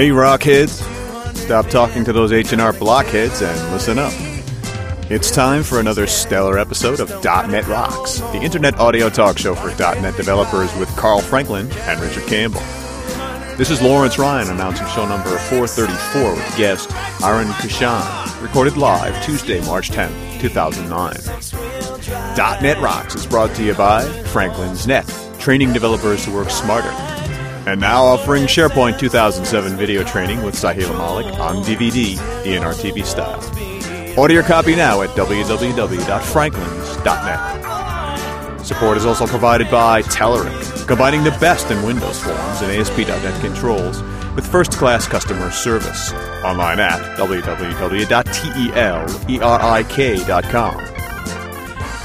Hey, Rockheads! Stop talking to those H&R blockheads and listen up. It's time for another stellar episode of .NET Rocks, the internet audio talk show for .NET developers with Carl Franklin and Richard Campbell. This is Lawrence Ryan announcing show number 434 with guest Arun Kishan, recorded live Tuesday, March 10th, 2009. .NET Rocks is brought to you by Franklin's Net, training developers to work smarter. And now offering SharePoint 2007 video training with Sahil Malik on DVD, DNR TV style. Order your copy now at www.franklins.net. Support is also provided by Telerik, combining the best in Windows forms and ASP.NET controls with first-class customer service. Online at www.telerik.com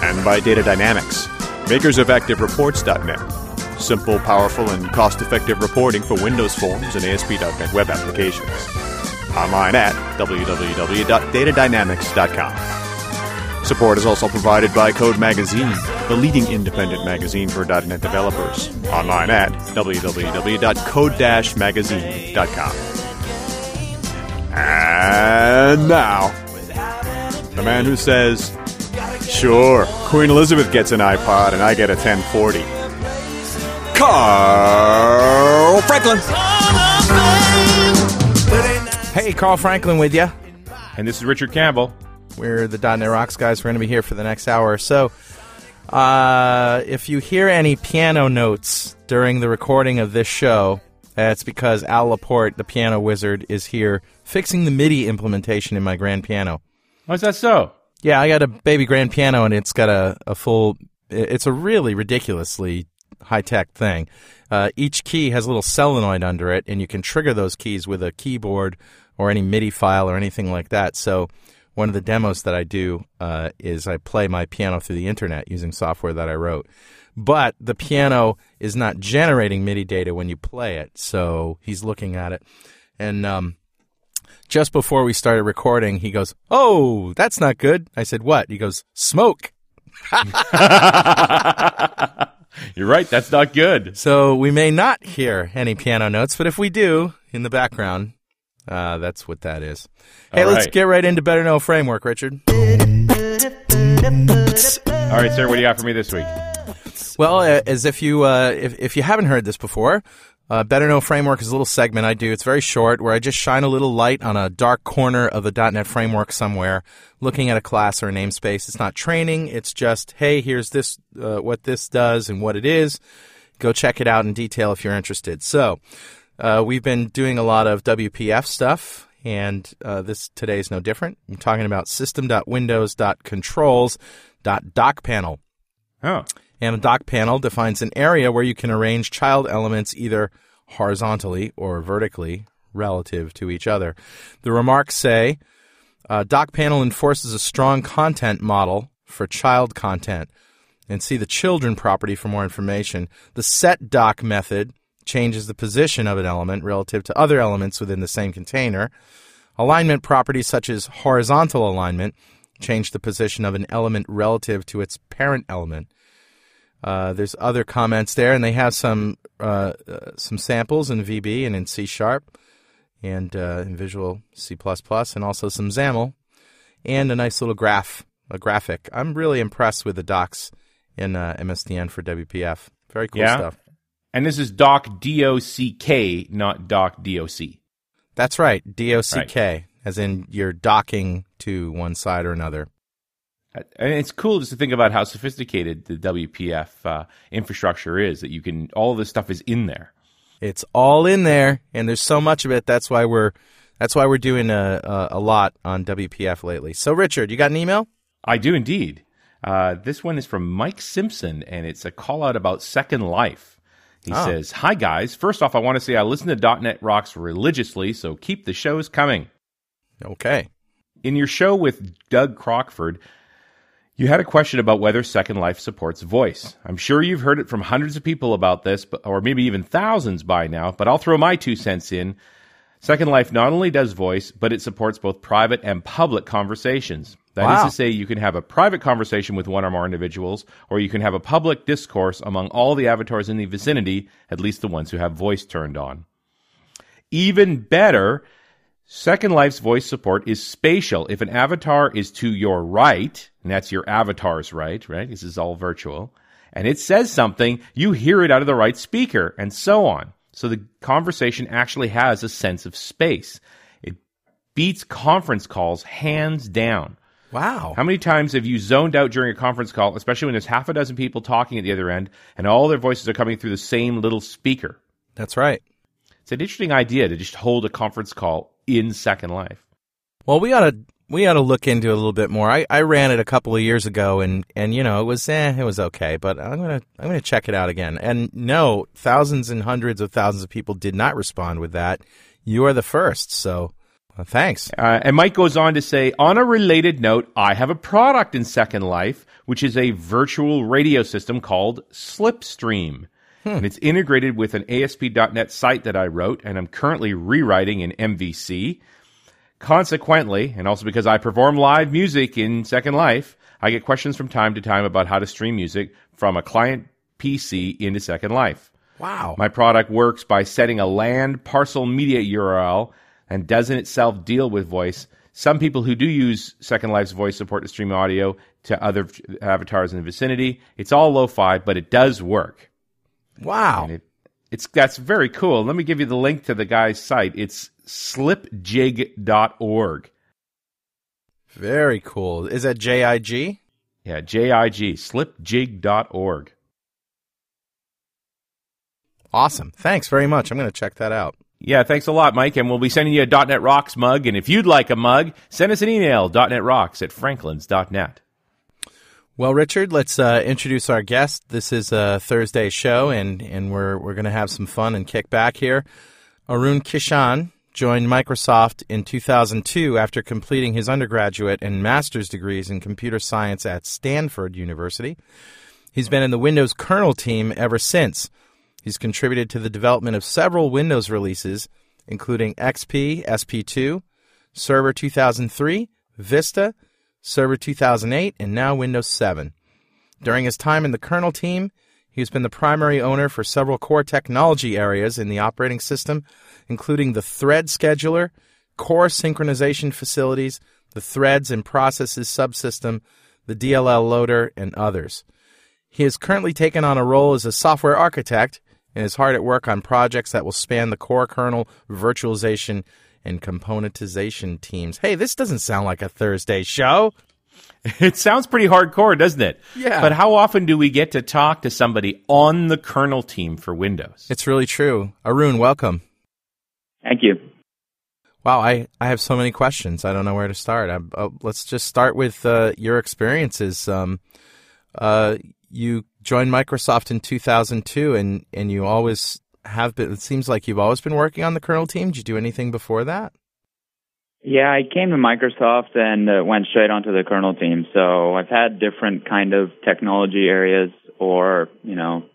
and by Data Dynamics, makers of ActiveReports.net. Simple, powerful, and cost effective reporting for Windows Forms and ASP.NET web applications. Online at www.datadynamics.com. Support is also provided by Code Magazine, the leading independent magazine for .NET developers. Online at www.code-magazine.com. And now, the man who says, Sure, Queen Elizabeth gets an iPod and I get a 1040. Carl Franklin! Hey, Carl Franklin with you. And this is Richard Campbell. We're the .NET Rocks guys. We're going to be here for the next hour or so. Uh, if you hear any piano notes during the recording of this show, that's because Al Laporte, the piano wizard, is here fixing the MIDI implementation in my grand piano. Why's that so? Yeah, I got a baby grand piano, and it's got a, a full. It's a really ridiculously high tech thing. Uh, each key has a little solenoid under it, and you can trigger those keys with a keyboard or any MIDI file or anything like that. So, one of the demos that I do uh, is I play my piano through the internet using software that I wrote. But the piano is not generating MIDI data when you play it, so he's looking at it. And um, just before we started recording, he goes, Oh, that's not good. I said, What? He goes, Smoke. You're right, that's not good. So we may not hear any piano notes, but if we do in the background, uh, that's what that is. Hey, let's get right into Better Know Framework, Richard. All right, sir, what do you got for me this week? Well, uh, as if you uh, if if you haven't heard this before, uh, Better Know Framework is a little segment I do. It's very short, where I just shine a little light on a dark corner of the .NET framework somewhere, looking at a class or a namespace. It's not training. It's just, hey, here's this uh, what this does and what it is. Go check it out in detail if you're interested. So, uh, we've been doing a lot of WPF stuff, and uh, this today is no different. I'm talking about system.windows.controls.dockpanel. Oh, And a dock panel defines an area where you can arrange child elements either horizontally or vertically relative to each other. The remarks say uh, dock panel enforces a strong content model for child content. And see the children property for more information. The set dock method changes the position of an element relative to other elements within the same container. Alignment properties such as horizontal alignment change the position of an element relative to its parent element. Uh, there's other comments there, and they have some uh, uh, some samples in VB and in C Sharp, and uh, in Visual C++, and also some XAML, and a nice little graph, a graphic. I'm really impressed with the docs in uh, MSDN for WPF. Very cool Yeah? stuff. and this is Dock D O C K, not Doc D O C. That's right, D O C K, as in you're docking to one side or another. And it's cool just to think about how sophisticated the WPF uh, infrastructure is. That you can all of this stuff is in there. It's all in there, and there's so much of it. That's why we're that's why we're doing a a, a lot on WPF lately. So, Richard, you got an email? I do indeed. Uh, this one is from Mike Simpson, and it's a call out about Second Life. He Oh. says, Hi, guys. First off, I want to say I listen to .NET Rocks religiously, so keep the shows coming. Okay. In your show with Doug Crockford, you had a question about whether Second Life supports voice. I'm sure you've heard it from hundreds of people about this, or maybe even thousands by now, but I'll throw my two cents in. Second Life not only does voice, but it supports both private and public conversations. That is Wow. to say, you can have a private conversation with one or more individuals, or you can have a public discourse among all the avatars in the vicinity, at least the ones who have voice turned on. Even better, Second Life's voice support is spatial. If an avatar is to your right, and that's your avatar's right, right? This is all virtual, and it says something, you hear it out of the right speaker, and so on. So the conversation actually has a sense of space. It beats conference calls hands down. Wow. How many times have you zoned out during a conference call, especially when there's half a dozen people talking at the other end, and all their voices are coming through the same little speaker? That's right. It's an interesting idea to just hold a conference call in Second Life. Well, we ought to we ought to look into it a little bit more. I, I ran it a couple of years ago, and, and you know it was eh, it was okay, but I'm gonna I'm gonna check it out again. And no, thousands and hundreds of thousands of people did not respond with that. You are the first, so uh, thanks. Uh, and Mike goes on to say, on a related note, I have a product in Second Life, which is a virtual radio system called Slipstream. Hmm. And it's integrated with an ASP.NET site that I wrote, and I'm currently rewriting in MVC. Consequently, and also because I perform live music in Second Life, I get questions from time to time about how to stream music from a client PC into Second Life. Wow. My product works by setting a land parcel media URL and doesn't itself deal with voice. Some people who do use Second Life's voice support to stream audio to other avatars in the vicinity. It's all lo-fi, but it does work. Wow. It, it's that's very cool. Let me give you the link to the guy's site. It's slipjig.org. Very cool. Is that JIG? Yeah, J I G, slipjig.org. Awesome. Thanks very much. I'm going to check that out. Yeah, thanks a lot, Mike. And we'll be sending you a .NET Rocks mug. And if you'd like a mug, send us an email, .NET Rocks at franklins.net. Well, Richard, let's uh, introduce our guest. This is a Thursday show, and, and we're, we're going to have some fun and kick back here. Arun Kishan joined Microsoft in 2002 after completing his undergraduate and master's degrees in computer science at Stanford University. He's been in the Windows kernel team ever since. He's contributed to the development of several Windows releases, including XP, SP2, Server 2003, Vista, Server 2008, and now Windows 7. During his time in the kernel team, he has been the primary owner for several core technology areas in the operating system, including the thread scheduler, core synchronization facilities, the threads and processes subsystem, the DLL loader, and others. He has currently taken on a role as a software architect and is hard at work on projects that will span the core kernel, virtualization, and componentization teams. Hey, this doesn't sound like a Thursday show. It sounds pretty hardcore, doesn't it? Yeah. But how often do we get to talk to somebody on the kernel team for Windows? It's really true. Arun, welcome. Thank you. Wow, I, I have so many questions. I don't know where to start. I, uh, let's just start with uh, your experiences. Um, uh, you joined Microsoft in 2002, and, and you always have been. It seems like you've always been working on the kernel team. Did you do anything before that? Yeah, I came to Microsoft and uh, went straight onto the kernel team. So I've had different kind of technology areas or, you know,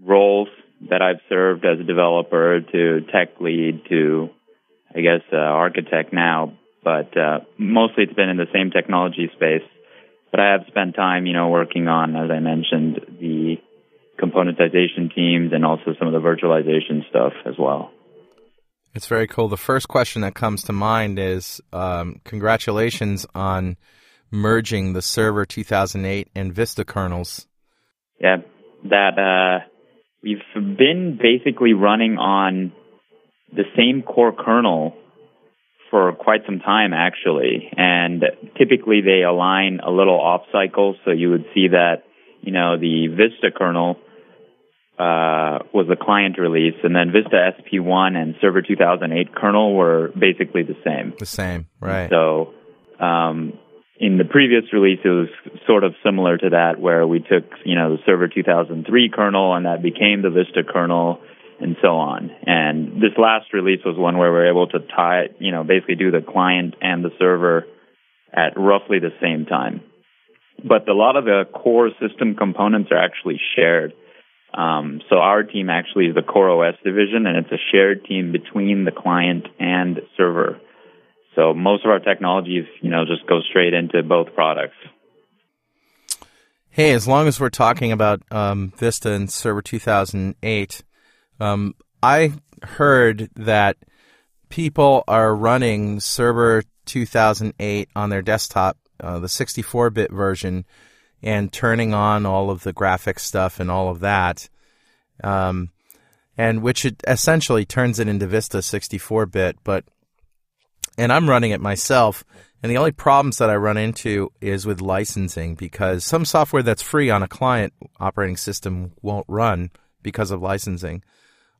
roles that I've served as a developer to tech lead to, I guess, uh, architect now. But uh, mostly it's been in the same technology space. But I have spent time, you know, working on, as I mentioned, the componentization teams and also some of the virtualization stuff as well. It's very cool. The first question that comes to mind is um, congratulations on merging the Server 2008 and Vista kernels. Yeah, that uh, we've been basically running on the same core kernel for quite some time actually, and typically they align a little off cycle. So you would see that you know the Vista kernel uh, was the client release, and then Vista SP1 and Server 2008 kernel were basically the same. The same, right? So um, in the previous release, it was sort of similar to that, where we took you know the Server 2003 kernel, and that became the Vista kernel and so on. And this last release was one where we were able to tie, you know, basically do the client and the server at roughly the same time. But a lot of the core system components are actually shared. Um, so our team actually is the core OS division, and it's a shared team between the client and server. So most of our technologies, you know, just go straight into both products. Hey, as long as we're talking about um, Vista and Server 2008, um, I heard that people are running Server 2008 on their desktop, uh, the 64-bit version, and turning on all of the graphics stuff and all of that, um, and which it essentially turns it into Vista 64-bit. But and I'm running it myself. And the only problems that I run into is with licensing because some software that's free on a client operating system won't run because of licensing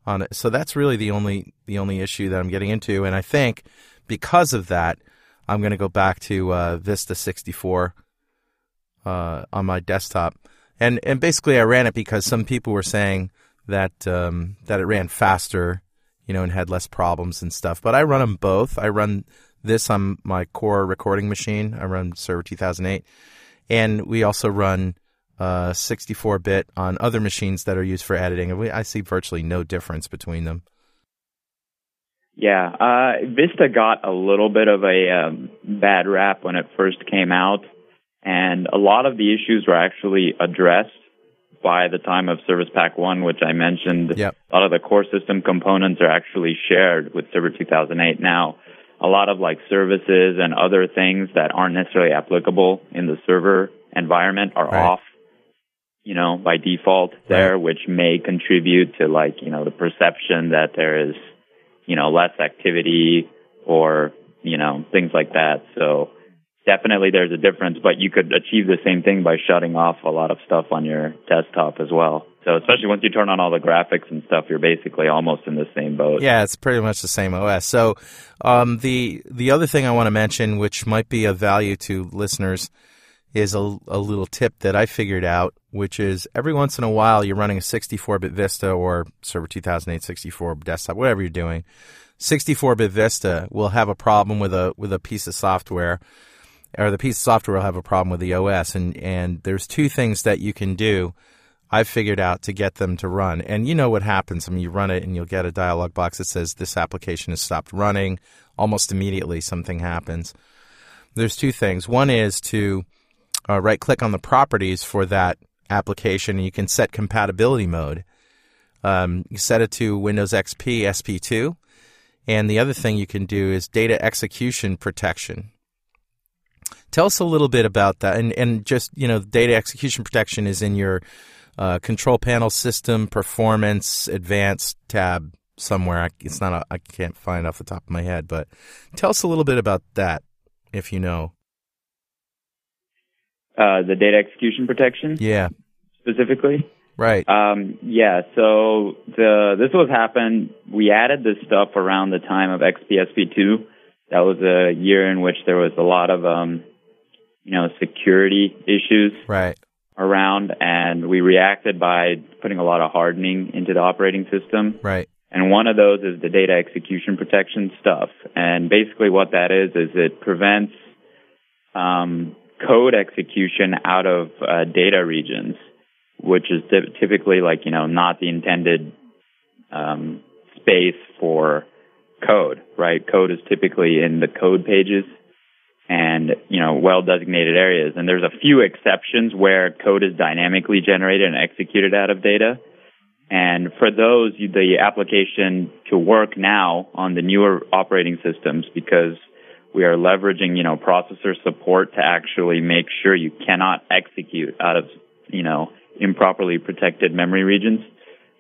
on it. So that's really the only the only issue that I'm getting into. And I think because of that, I'm going to go back to uh, Vista 64 uh, on my desktop. And and basically, I ran it because some people were saying that um, that it ran faster, you know, and had less problems and stuff. But I run them both. I run this on my core recording machine. I run Server 2008, and we also run uh, 64-bit on other machines that are used for editing, and we, I see virtually no difference between them. Yeah, uh, Vista got a little bit of a um, bad rap when it first came out, and a lot of the issues were actually addressed by the time of Service Pack 1, which I mentioned. Yep. A lot of the core system components are actually shared with Server 2008 now. A lot of like services and other things that aren't necessarily applicable in the server environment are Right. off you know, by default there, which may contribute to like, you know, the perception that there is, you know, less activity or, you know, things like that. So definitely there's a difference, but you could achieve the same thing by shutting off a lot of stuff on your desktop as well. So especially once you turn on all the graphics and stuff, you're basically almost in the same boat. Yeah, it's pretty much the same OS. So um, the the other thing I want to mention, which might be of value to listeners, is a, a little tip that I figured out, which is every once in a while you're running a 64-bit Vista or Server 2008 64 desktop, whatever you're doing. 64-bit Vista will have a problem with a with a piece of software, or the piece of software will have a problem with the OS, and and there's two things that you can do. I've figured out to get them to run. And you know what happens. I mean, you run it and you'll get a dialog box that says this application has stopped running. Almost immediately, something happens. There's two things. One is to uh, right click on the properties for that application and you can set compatibility mode. Um, you set it to Windows XP SP2. And the other thing you can do is data execution protection. Tell us a little bit about that. And, and just, you know, data execution protection is in your uh, control panel system performance advanced tab somewhere. I, it's not, a, I can't find it off the top of my head, but tell us a little bit about that if you know. Uh, the data execution protection Yeah, specifically. right. Um, yeah, so the this was happened. We added this stuff around the time of XPSP2. That was a year in which there was a lot of um, you know security issues Right. around, and we reacted by putting a lot of hardening into the operating system. Right. And one of those is the data execution protection stuff. And basically, what that is is it prevents um, code execution out of uh, data regions, which is typically like you know not the intended um, space for code. Right? Code is typically in the code pages and you know well designated areas. And there's a few exceptions where code is dynamically generated and executed out of data. And for those, the application to work now on the newer operating systems because we are leveraging, you know, processor support to actually make sure you cannot execute out of, you know, improperly protected memory regions.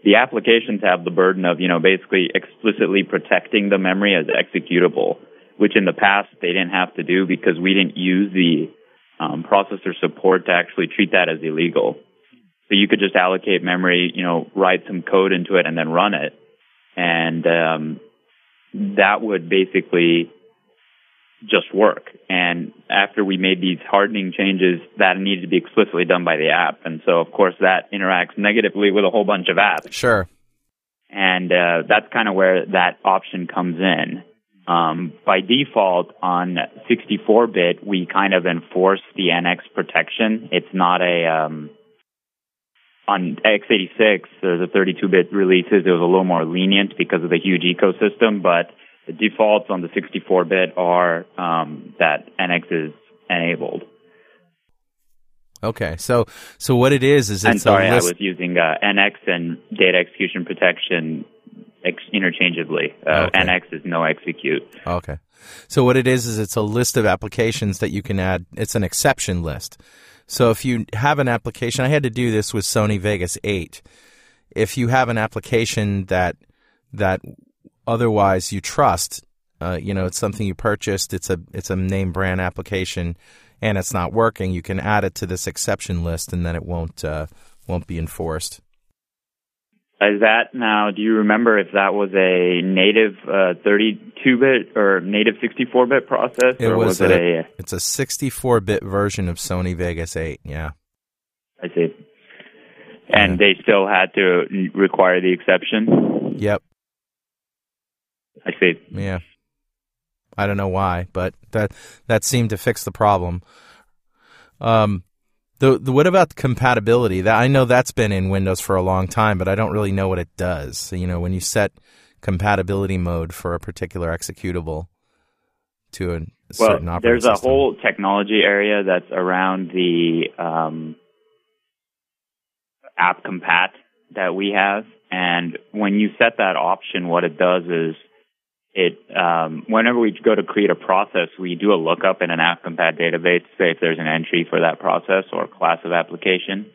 The applications have the burden of, you know, basically explicitly protecting the memory as executable, which in the past they didn't have to do because we didn't use the um, processor support to actually treat that as illegal. So you could just allocate memory, you know, write some code into it and then run it. And um, that would basically just work. And after we made these hardening changes, that needed to be explicitly done by the app. And so, of course, that interacts negatively with a whole bunch of apps. Sure. And uh, that's kind of where that option comes in. Um, by default, on 64-bit, we kind of enforce the NX protection. It's not a um, on x86, There's the 32-bit releases, it was a little more lenient because of the huge ecosystem, but the defaults on the 64-bit are um, that NX is enabled. Okay, so so what it is is it's sorry, a I list. was using uh, NX and data execution protection ex- interchangeably. Uh, Okay. NX is no execute. Okay. So what it is is it's a list of applications that you can add. It's an exception list. So if you have an application, I had to do this with Sony Vegas 8. If you have an application that that otherwise you trust, uh, you know, it's something you purchased, it's a it's a name brand application, and it's not working, you can add it to this exception list, and then it won't uh, won't be enforced. Is that now? Do you remember if that was a native uh, 32-bit or native 64-bit process, It or was was, it a- a? It's a 64-bit version of Sony Vegas 8. Yeah. I see. And they still had to require the exception. Yep. I see. Yeah. I don't know why, but that that seemed to fix the problem. Um, the, the what about compatibility? That I know that's been in Windows for a long time, but I don't really know what it does. So, you know, when you set compatibility mode for a particular executable to a Well, certain operating system. there's a system. whole technology area that's around the um, app compat that we have, and when you set that option, what it does is it um, whenever we go to create a process, we do a lookup in an app compat database to say if there's an entry for that process or class of application.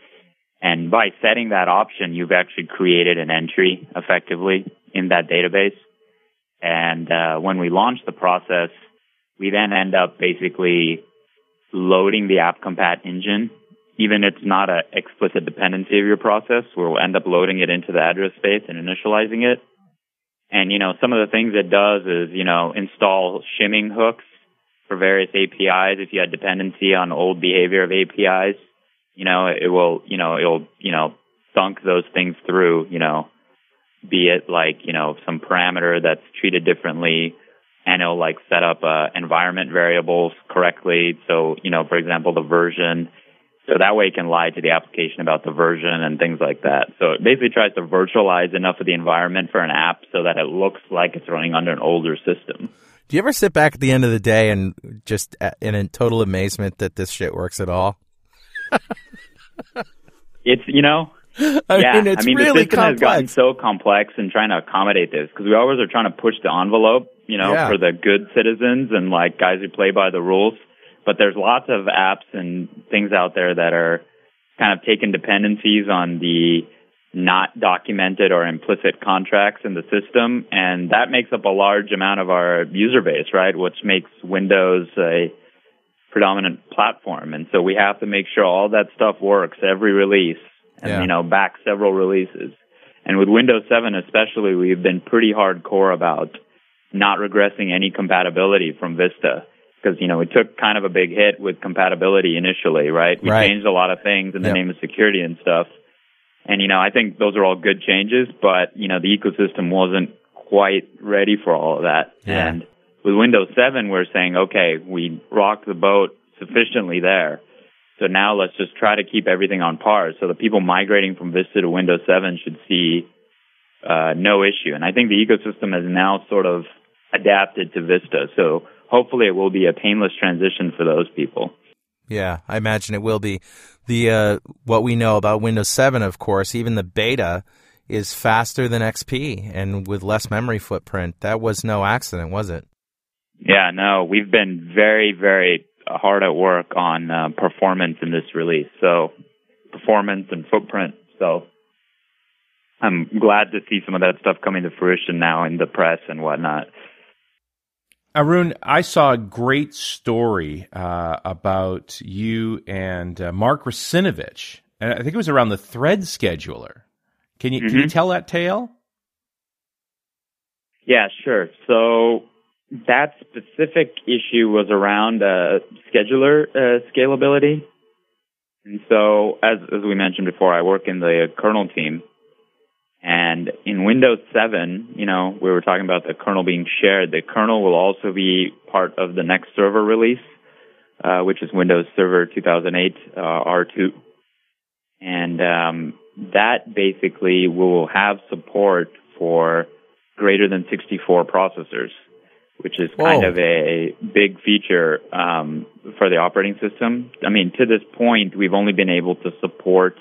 And by setting that option, you've actually created an entry effectively in that database. And uh, when we launch the process, we then end up basically loading the app compat engine. Even if it's not an explicit dependency of your process, we'll end up loading it into the address space and initializing it. And, you know, some of the things it does is, you know, install shimming hooks for various APIs. If you had dependency on old behavior of APIs, you know, it will, you know, it'll, you know, thunk those things through, you know, be it like, you know, some parameter that's treated differently and it'll like set up, uh, environment variables correctly. So, you know, for example, the version. So that way it can lie to the application about the version and things like that. So it basically tries to virtualize enough of the environment for an app so that it looks like it's running under an older system. Do you ever sit back at the end of the day and just uh, in total amazement that this shit works at all? It's, you know, I yeah, mean, it's I mean, really the system has gotten so complex in trying to accommodate this because we always are trying to push the envelope, you know, Yeah. for the good citizens and like guys who play by the rules. But there's lots of apps and things out there that are kind of taking dependencies on the not documented or implicit contracts in the system, and that makes up a large amount of our user base, right? Which makes Windows a predominant platform, and so we have to make sure all that stuff works every release, and Yeah. you know, back several releases. And with Windows 7 especially, we've been pretty hardcore about not regressing any compatibility from Vista. Because, you know, we took kind of a big hit with compatibility initially, right? We Right. changed a lot of things in the Yep. name of security and stuff. And, you know, I think those are all good changes, but, you know, the ecosystem wasn't quite ready for all of that. Yeah. And with Windows 7, we're saying, okay, we rocked the boat sufficiently there. So now let's just try to keep everything on par. So the people migrating from Vista to Windows 7 should see uh, no issue. And I think the ecosystem has now sort of adapted to Vista. So hopefully it will be a painless transition for those people. Yeah, I imagine it will be. The uh, what we know about Windows 7, of course, even the beta is faster than XP and with less memory footprint. That was no accident, was it? Yeah, no, we've been very, very hard at work on uh, performance in this release. So performance and footprint. So I'm glad to see some of that stuff coming to fruition now in the press and whatnot. Arun, I saw a great story uh, about you and uh, Mark Russinovich, and I think it was around the thread scheduler. Can you can you tell that tale? Yeah, sure. So that specific issue was around uh, scheduler uh, scalability. And so, as as we mentioned before, I work in the kernel team, and in Windows 7, you know, we were talking about the kernel being shared. The kernel will also be part of the next server release, uh, which is Windows Server 2008 uh, R2. And um, that basically will have support for greater than 64 processors, which is kind of a big feature um, for the operating system. I mean, to this point, we've only been able to support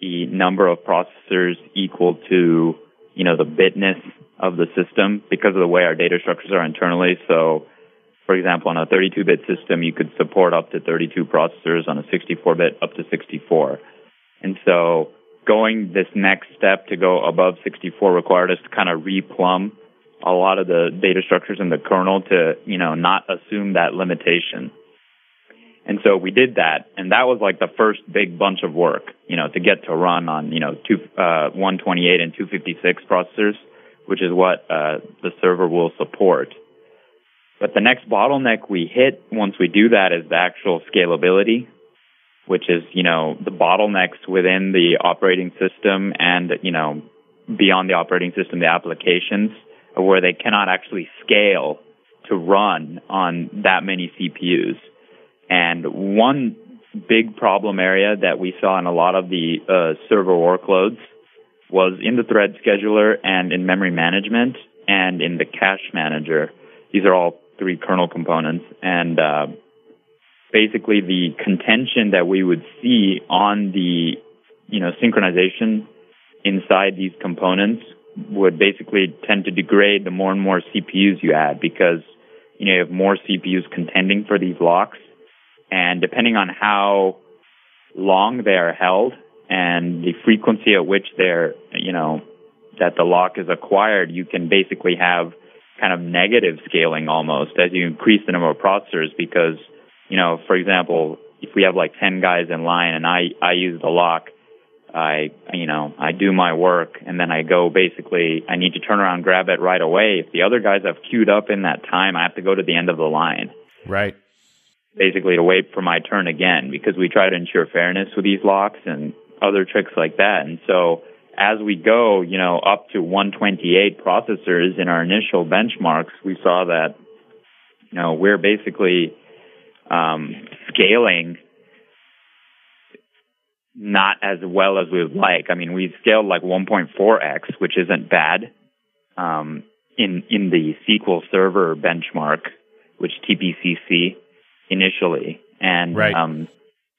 the number of processors equal to, you know, the bitness of the system because of the way our data structures are internally. So, for example, on a 32-bit system, you could support up to 32 processors. On a 64-bit, up to 64. And so, going this next step to go above 64 required us to kind of replumb a lot of the data structures in the kernel to, you know, not assume that limitation. And so we did that, and that was like the first big bunch of work, you know, to get to run on, you know, two, uh, 128 and 256 processors, which is what uh, the server will support. But the next bottleneck we hit once we do that is the actual scalability, which is, you know, the bottlenecks within the operating system and, you know, beyond the operating system, the applications where they cannot actually scale to run on that many CPUs. And one big problem area that we saw in a lot of the uh, server workloads was in the thread scheduler and in memory management and in the cache manager. These are all three kernel components. And uh, basically the contention that we would see on the, you know, synchronization inside these components would basically tend to degrade the more and more CPUs you add because, you know, you have more CPUs contending for these locks. And depending on how long they are held and the frequency at which they're, you know, that the lock is acquired, you can basically have kind of negative scaling almost as you increase the number of processors because, you know, for example, if we have like 10 guys in line and I, I use the lock, I, you know, I do my work and then I go basically, I need to turn around, grab it right away. If the other guys have queued up in that time, I have to go to the end of the line Right. Basically to wait for my turn again because we try to ensure fairness with these locks and other tricks like that. And so as we go, you know, up to 128 processors in our initial benchmarks, we saw that, you know, we're basically um, scaling not as well as we would like. I mean, we scaled like 1.4x, which isn't bad um, in in the SQL Server benchmark, which TPCC initially, and Right. um,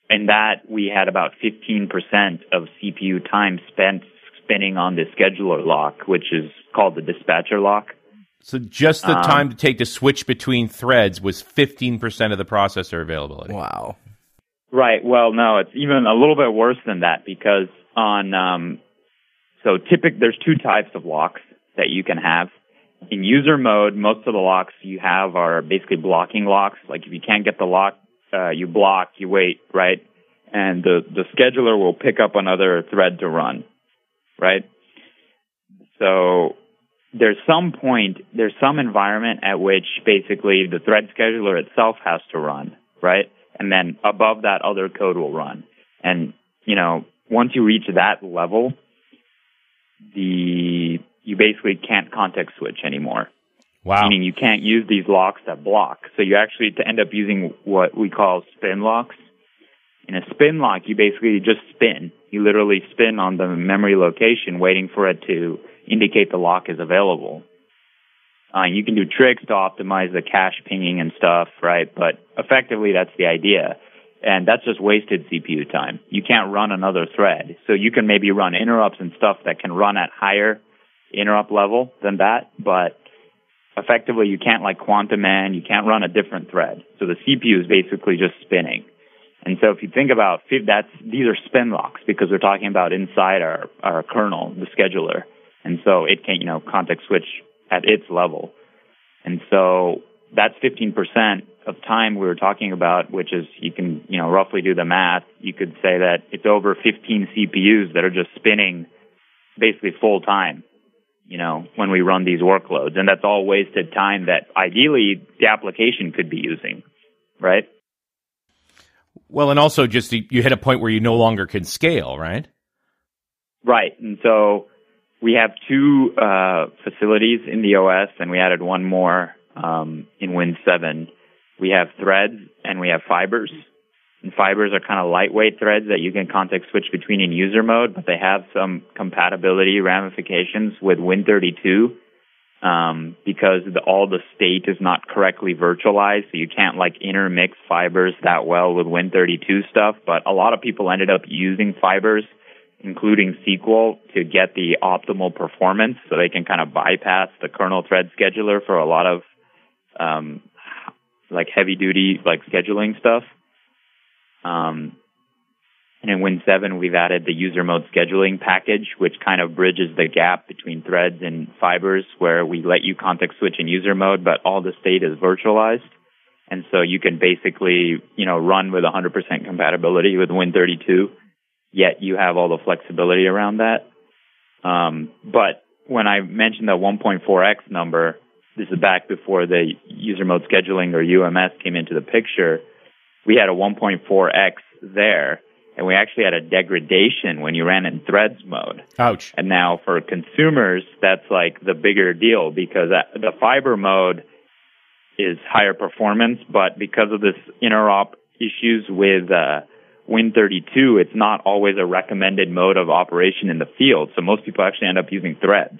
in that we had about 15% of CPU time spent spinning on the scheduler lock, which is called the dispatcher lock. So just the Um, time to take to switch between threads was 15% of the processor availability. Wow. Right. Well, no, it's even a little bit worse than that because on um, so typic there's two types of locks that you can have. In user mode, most of the locks you have are basically blocking locks. Like if you can't get the lock, uh, you block, you wait, right? And the the scheduler will pick up another thread to run, right? So there's some point, there's some environment at which basically the thread scheduler itself has to run, right? And then above that, other code will run. And, you know, once you reach that level, the, you basically can't context switch anymore. Wow. Meaning you can't use these locks that block. So you actually to end up using what we call spin locks. In a spin lock, you basically just spin. You literally spin on the memory location waiting for it to indicate the lock is available. Uh, you can do tricks to optimize the cache pinging and stuff, right? But effectively, that's the idea. And that's just wasted CPU time. You can't run another thread. So you can maybe run interrupts and stuff that can run at higher interrupt level than that, but effectively you can't like quantum man, you can't run a different thread. So the CPU is basically just spinning. And so if you think about that's these are spin locks because we're talking about inside our our kernel, the scheduler, and so it can you know context switch at its level. And so that's 15% of time we were talking about, which is you can, you know, roughly do the math. You could say that it's over 15 CPUs that are just spinning basically full time, you know, when we run these workloads. And that's all wasted time that ideally the application could be using, right? Well, and also just you hit a point where you no longer can scale, right? Right. And so we have two uh, facilities in the OS, and we added one more um, in Win 7. We have threads and we have fibers. And fibers are kind of lightweight threads that you can context switch between in user mode, but they have some compatibility ramifications with Win32 um, because the, all the state is not correctly virtualized, so you can't like intermix fibers that well with Win32 stuff. But a lot of people ended up using fibers, including SQL, to get the optimal performance, so they can kind of bypass the kernel thread scheduler for a lot of um, like heavy duty like scheduling stuff. Um, and in Win 7, we've added the user mode scheduling package, which kind of bridges the gap between threads and fibers, where we let you context switch in user mode, but all the state is virtualized. And so you can basically, you know, run with 100% compatibility with Win32, yet you have all the flexibility around that. Um, but when I mentioned the 1.4x number, this is back before the user mode scheduling or UMS came into the picture. We had a 1.4x there, and we actually had a degradation when you ran in threads mode. Ouch. And now for consumers, that's like the bigger deal because the fiber mode is higher performance, but because of this interop issues with uh, Win32, it's not always a recommended mode of operation in the field. So most people actually end up using threads.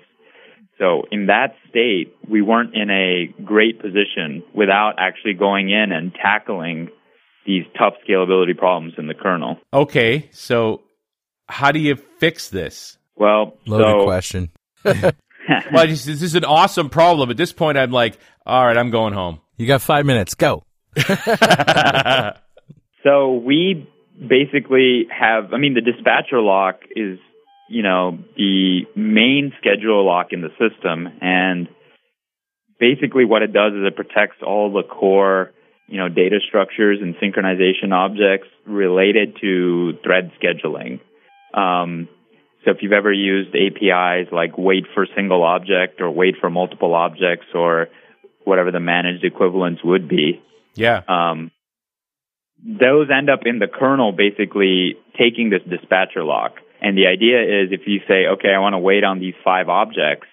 So in that state, we weren't in a great position without actually going in and tackling these tough scalability problems in the kernel. Okay, so how do you fix this? Well, Loaded so, question. well, just, this is an awesome problem. At this point, I'm like, all right, I'm going home. You got five minutes. Go. so we basically have, I mean, the dispatcher lock is you know, the main schedule lock in the system. And basically what it does is it protects all the core, you know, data structures and synchronization objects related to thread scheduling. Um, so if you've ever used APIs like wait for single object or wait for multiple objects or whatever the managed equivalents would be. Yeah. Um, those end up in the kernel basically taking this dispatcher lock. And the idea is if you say, okay, I want to wait on these five objects,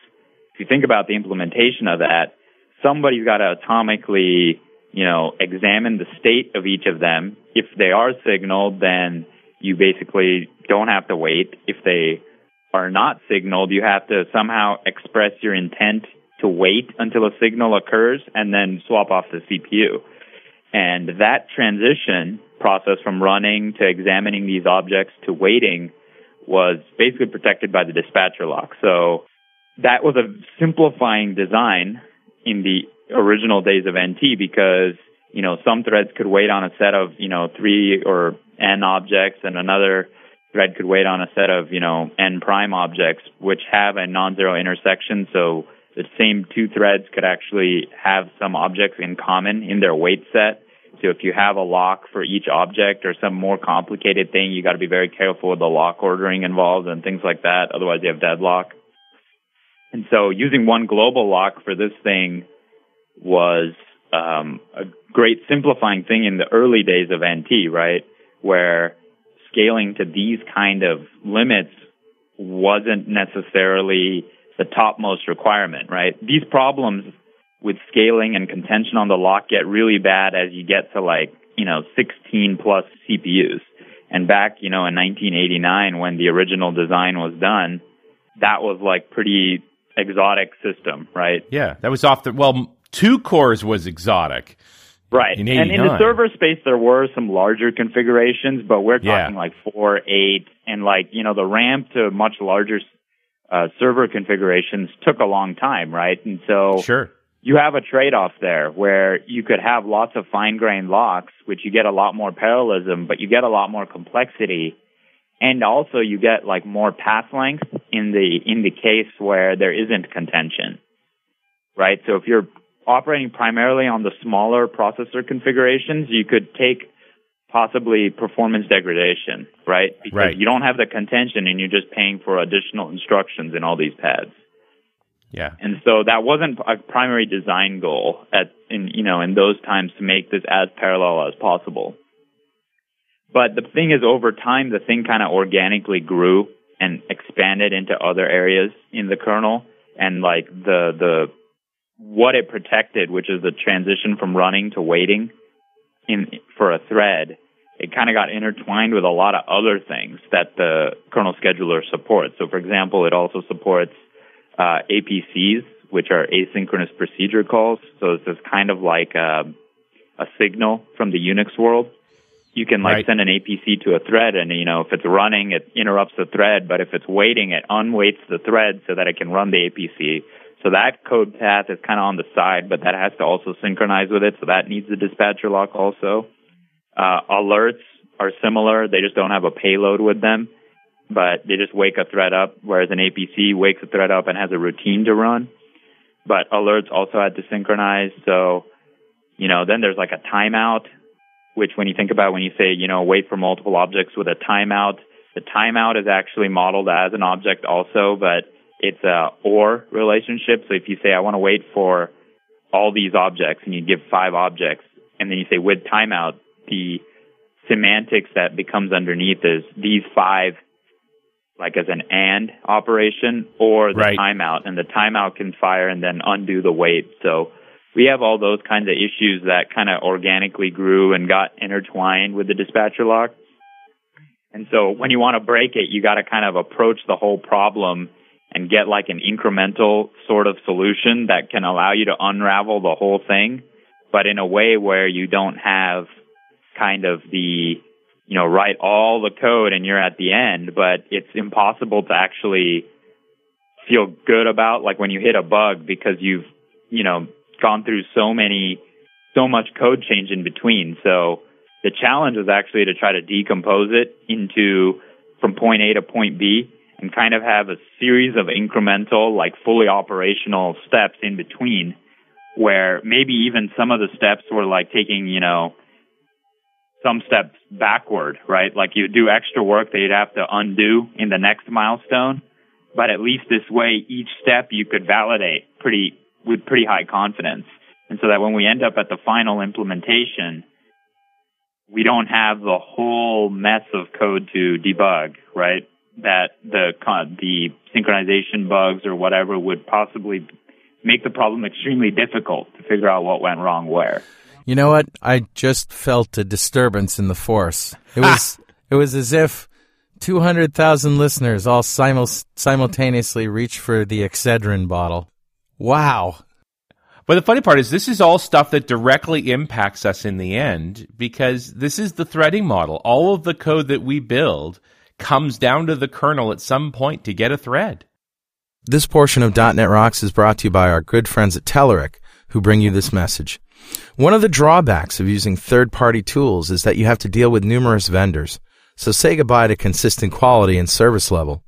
if you think about the implementation of that, somebody's got to atomically, you know, examine the state of each of them. If they are signaled, then you basically don't have to wait. If they are not signaled, you have to somehow express your intent to wait until a signal occurs and then swap off the CPU. And that transition process from running to examining these objects to waiting was basically protected by the dispatcher lock. So that was a simplifying design in the original days of NT because, you know, some threads could wait on a set of, you know, three or n objects and another thread could wait on a set of, you know, n prime objects, which have a non-zero intersection. So the same two threads could actually have some objects in common in their wait set. So if you have a lock for each object or some more complicated thing, you got to be very careful with the lock ordering involved and things like that. Otherwise, you have deadlock. And so using one global lock for this thing was um, a great simplifying thing in the early days of NT, right? Where scaling to these kind of limits wasn't necessarily the topmost requirement, right? These problems with scaling and contention on the lock get really bad as you get to like, you know, 16 plus CPUs. And back, you know, in 1989 when the original design was done, that was like pretty exotic system, right? Yeah, that was off the well, two cores was exotic. Right. In and in the server space there were some larger configurations, but we're talking Yeah. like 4, 8 and like, you know, the ramp to much larger uh, server configurations took a long time, right? And so Sure. you have a trade-off there where you could have lots of fine-grained locks, which you get a lot more parallelism, but you get a lot more complexity, and also you get like more path length in the in the case where there isn't contention, right? So if you're operating primarily on the smaller processor configurations, you could take possibly performance degradation, right? Because Right. you don't have the contention and you're just paying for additional instructions in all these pads. Yeah. And so that wasn't a primary design goal at in you know in those times to make this as parallel as possible. But the thing is over time the thing kind of organically grew and expanded into other areas in the kernel and like the the what it protected, which is the transition from running to waiting in for a thread, it kind of got intertwined with a lot of other things that the kernel scheduler supports. So for example, it also supports uh, APCs, which are asynchronous procedure calls. So this is kind of like a, a signal from the Unix world. You can like Right. send an APC to a thread, and you know if it's running, it interrupts the thread. But if it's waiting, it unwaits the thread so that it can run the APC. So that code path is kind of on the side, but that has to also synchronize with it. So that needs the dispatcher lock also. Uh, alerts are similar; they just don't have a payload with them but they just wake a thread up, whereas an APC wakes a thread up and has a routine to run. But alerts also had to synchronize. So, you know, then there's like a timeout, which when you think about when you say, you know, wait for multiple objects with a timeout, the timeout is actually modeled as an object also, but it's a or relationship. So if you say, I want to wait for all these objects and you give five objects and then you say with timeout, the semantics that becomes underneath is these five like as an and operation or the Right. timeout and the timeout can fire and then undo the wait. So we have all those kinds of issues that kind of organically grew and got intertwined with the dispatcher lock. And so when you want to break it, you got to kind of approach the whole problem and get like an incremental sort of solution that can allow you to unravel the whole thing, but in a way where you don't have kind of the you know, write all the code and you're at the end, but it's impossible to actually feel good about like when you hit a bug because you've, you know, gone through so many, so much code change in between. So the challenge is actually to try to decompose it into from point A to point B and kind of have a series of incremental, like fully operational steps in between where maybe even some of the steps were like taking, you know, some steps backward, right? Like you do extra work that you'd have to undo in the next milestone. But at least this way, each step you could validate pretty, with pretty high confidence. And so that when we end up at the final implementation, we don't have the whole mess of code to debug, right? That the, the synchronization bugs or whatever would possibly make the problem extremely difficult to figure out what went wrong where. You know what? I just felt a disturbance in the force. It was ah! it was as if 200,000 listeners all simul- simultaneously reached for the Excedrin bottle. Wow. But the funny part is, this is all stuff that directly impacts us in the end because this is the threading model. All of the code that we build comes down to the kernel at some point to get a thread. This portion of .NET Rocks is brought to you by our good friends at Telerik, who bring you this message. One of the drawbacks of using third-party tools is that you have to deal with numerous vendors. So say goodbye to consistent quality and service level.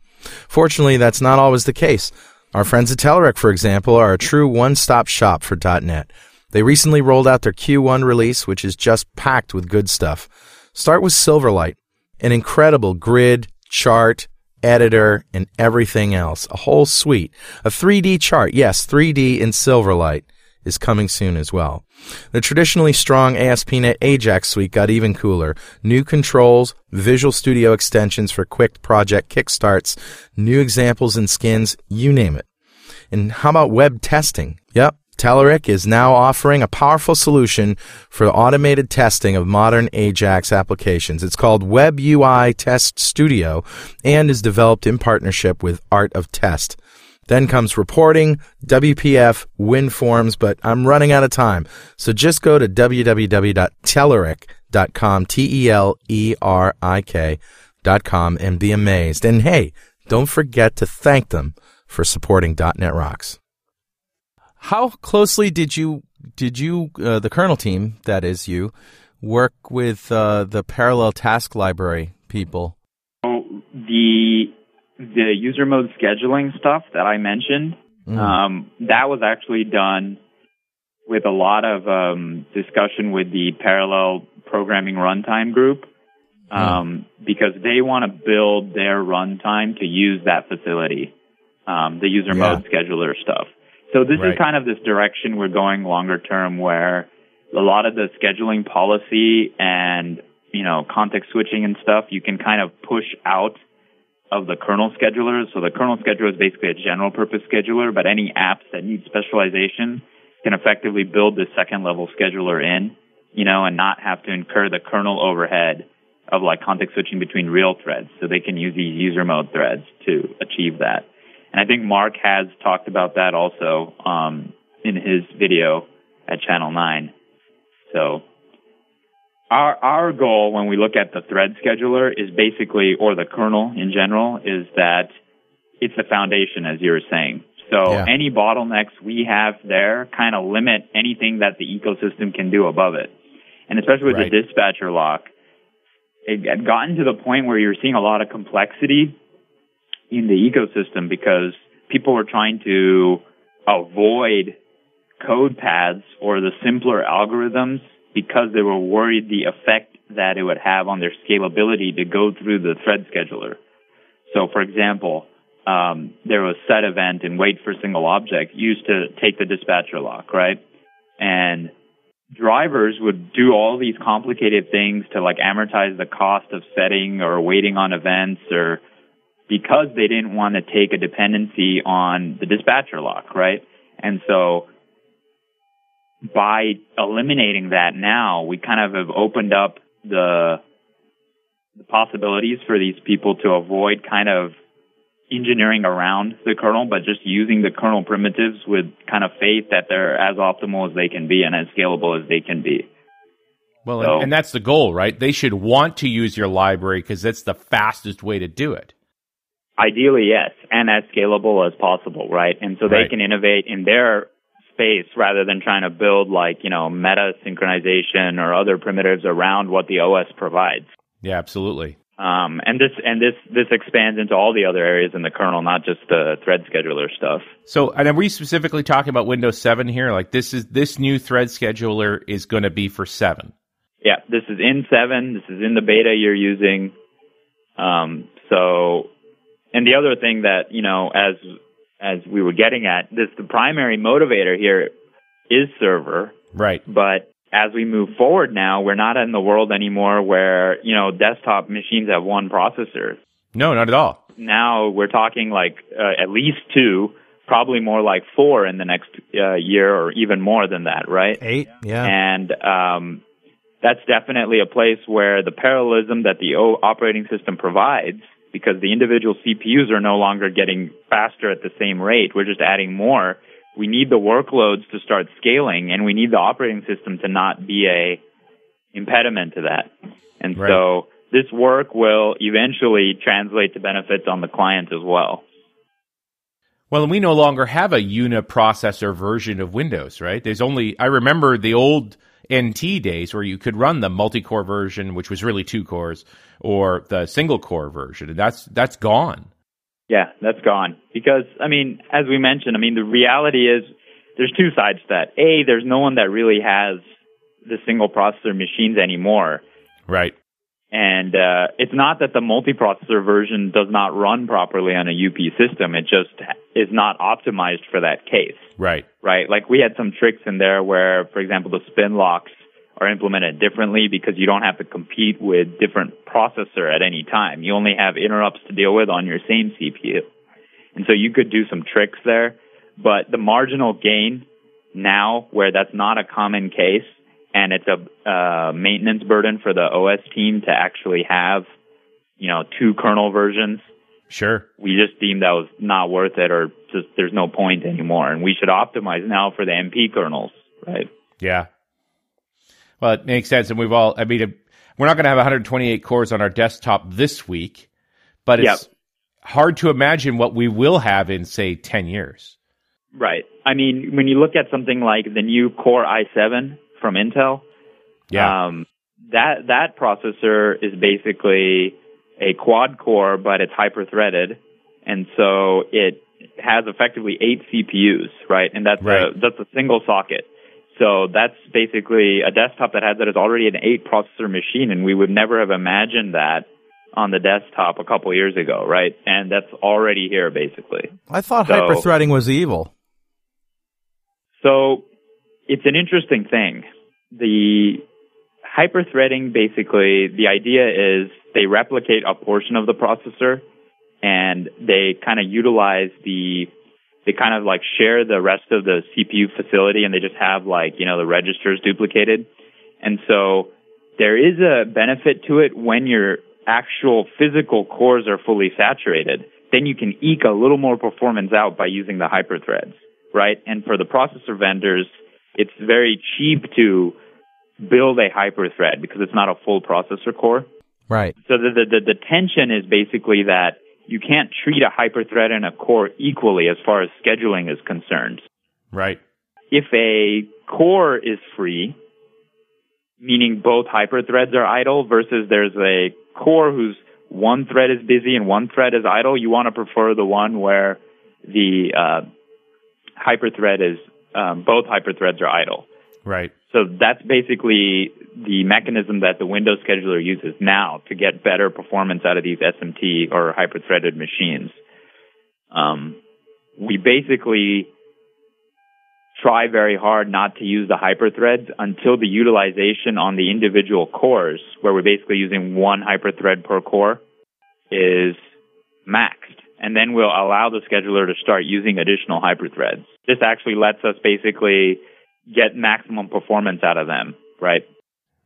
Fortunately, that's not always the case. Our friends at Telerik, for example, are a true one-stop shop for .NET. They recently rolled out their Q1 release, which is just packed with good stuff. Start with Silverlight, an incredible grid, chart, editor, and everything else. A whole suite. A 3D chart. Yes, 3D in Silverlight is coming soon as well. The traditionally strong ASP.NET Ajax suite got even cooler. New controls, Visual Studio extensions for quick project kickstarts, new examples and skins, you name it. And how about web testing? Yep. Telerik is now offering a powerful solution for automated testing of modern Ajax applications. It's called Web UI Test Studio and is developed in partnership with Art of Test. Then comes reporting, WPF, WinForms, but I'm running out of time. So just go to www.telerik.com, T-E-L-E-R-I-K and be amazed. And hey, don't forget to thank them for supporting .NET Rocks. How closely did you did you uh, the kernel team that is you work with uh, the parallel task library people? The the user mode scheduling stuff that I mentioned, Mm. um, that was actually done with a lot of um, discussion with the parallel programming runtime group um, because they want to build their runtime to use that facility, um, the user Yeah. mode scheduler stuff. So this Right. is kind of this direction we're going longer term where a lot of the scheduling policy and, you know, context switching and stuff, you can kind of push out of the kernel scheduler. So the kernel scheduler is basically a general purpose scheduler, but any apps that need specialization can effectively build the second level scheduler in, you know, and not have to incur the kernel overhead of like context switching between real threads. So they can use these user mode threads to achieve that. And I think Mark has talked about that also um, in his video at Channel 9. So our our goal when we look at the thread scheduler is basically, or the kernel in general, is that it's the foundation, as you were saying. So Yeah. any bottlenecks we have there kind of limit anything that the ecosystem can do above it. And especially with Right. the dispatcher lock, it had gotten to the point where you're seeing a lot of complexity in the ecosystem because people were trying to avoid code paths or the simpler algorithms because they were worried the effect that it would have on their scalability to go through the thread scheduler. So, for example, um, there was set event and wait for single object used to take the dispatcher lock, right? And drivers would do all these complicated things to like amortize the cost of setting or waiting on events or because they didn't want to take a dependency on the dispatcher lock, right? And so by eliminating that now, we kind of have opened up the, the possibilities for these people to avoid kind of engineering around the kernel, but just using the kernel primitives with kind of faith that they're as optimal as they can be and as scalable as they can be. Well, So- and, and that's the goal, right? They should want to use your library because that's the fastest way to do it. Ideally, yes, and as scalable as possible, right? And so they Right. can innovate in their space rather than trying to build like, you know, meta synchronization or other primitives around what the OS provides. Yeah, absolutely. Um, and this and this this expands into all the other areas in the kernel, not just the thread scheduler stuff. So, and are we specifically talking about Windows 7 here? Like this is this new thread scheduler is going to be for 7. Yeah, this is in seven. This is in the beta you're using. Um, so, and the other thing that you know, as as we were getting at, this the primary motivator here is server, Right. but as we move forward now, we're not in the world anymore where you know desktop machines have one processor. No, not at all. Now we're talking like uh, at least two, probably more like four in the next uh, year or even more than that, right? Eight. Yeah. and um, that's definitely a place where the parallelism that the operating system provides, because the individual CPUs are no longer getting faster at the same rate, we're just adding more. We need the workloads to start scaling, and we need the operating system to not be a impediment to that. And Right. so this work will eventually translate to benefits on the client as well. Well, and we no longer have a uniprocessor version of Windows, right? There's only I remember the old NT days where you could run the multi-core version, which was really two cores, or the single core version, and that's that's gone. Yeah, that's gone. Because, I mean, as we mentioned, I mean, the reality is there's two sides to that. A, there's no one that really has the single processor machines anymore. Right. And uh, it's not that the multiprocessor version does not run properly on a UP system. It just is not optimized for that case, Right. right? Like we had some tricks in there where, for example, the spin locks are implemented differently because you don't have to compete with different processor at any time. You only have interrupts to deal with on your same CPU. And so you could do some tricks there, but the marginal gain now where that's not a common case and it's a uh, maintenance burden for the OS team to actually have, you know, two kernel versions, Sure. we just deemed that was not worth it or just there's no point anymore. And we should optimize now for the MP kernels, right? Yeah. Well, it makes sense, and we've all. I mean, we're not going to have 128 cores on our desktop this week, but it's Yep. hard to imagine what we will have in, say, 10 years. Right. I mean, when you look at something like the new Core i7 from Intel, Yeah. um, that that processor is basically a quad core, but it's hyper threaded, and so it has effectively eight CPUs, right? And that's Right. a that's a single socket. So that's basically a desktop that has that is already an eight processor machine, and we would never have imagined that on the desktop a couple years ago, right? And that's already here, basically. I thought So- hyperthreading was evil. So it's an interesting thing. The hyperthreading basically, the idea is they replicate a portion of the processor and they kind of utilize the, they kind of like share the rest of the CPU facility and they just have like, you know, the registers duplicated. And so there is a benefit to it when your actual physical cores are fully saturated. Then you can eke a little more performance out by using the hyperthreads, right? And for the processor vendors, it's very cheap to build a hyperthread because it's not a full processor core. Right. So the, the, the, the tension is basically that you can't treat a hyperthread and a core equally as far as scheduling is concerned. Right. If a core is free, meaning both hyperthreads are idle versus there's a core whose one thread is busy and one thread is idle, you want to prefer the one where the uh, hyperthread is um, both hyperthreads are idle. Right. So that's basically the mechanism that the Windows scheduler uses now to get better performance out of these SMT or hyper-threaded machines. Um, we basically try very hard not to use the hyperthreads until the utilization on the individual cores, where we're basically using one hyperthread per core, is maxed. And then we'll allow the scheduler to start using additional hyperthreads. This actually lets us basically get maximum performance out of them, right?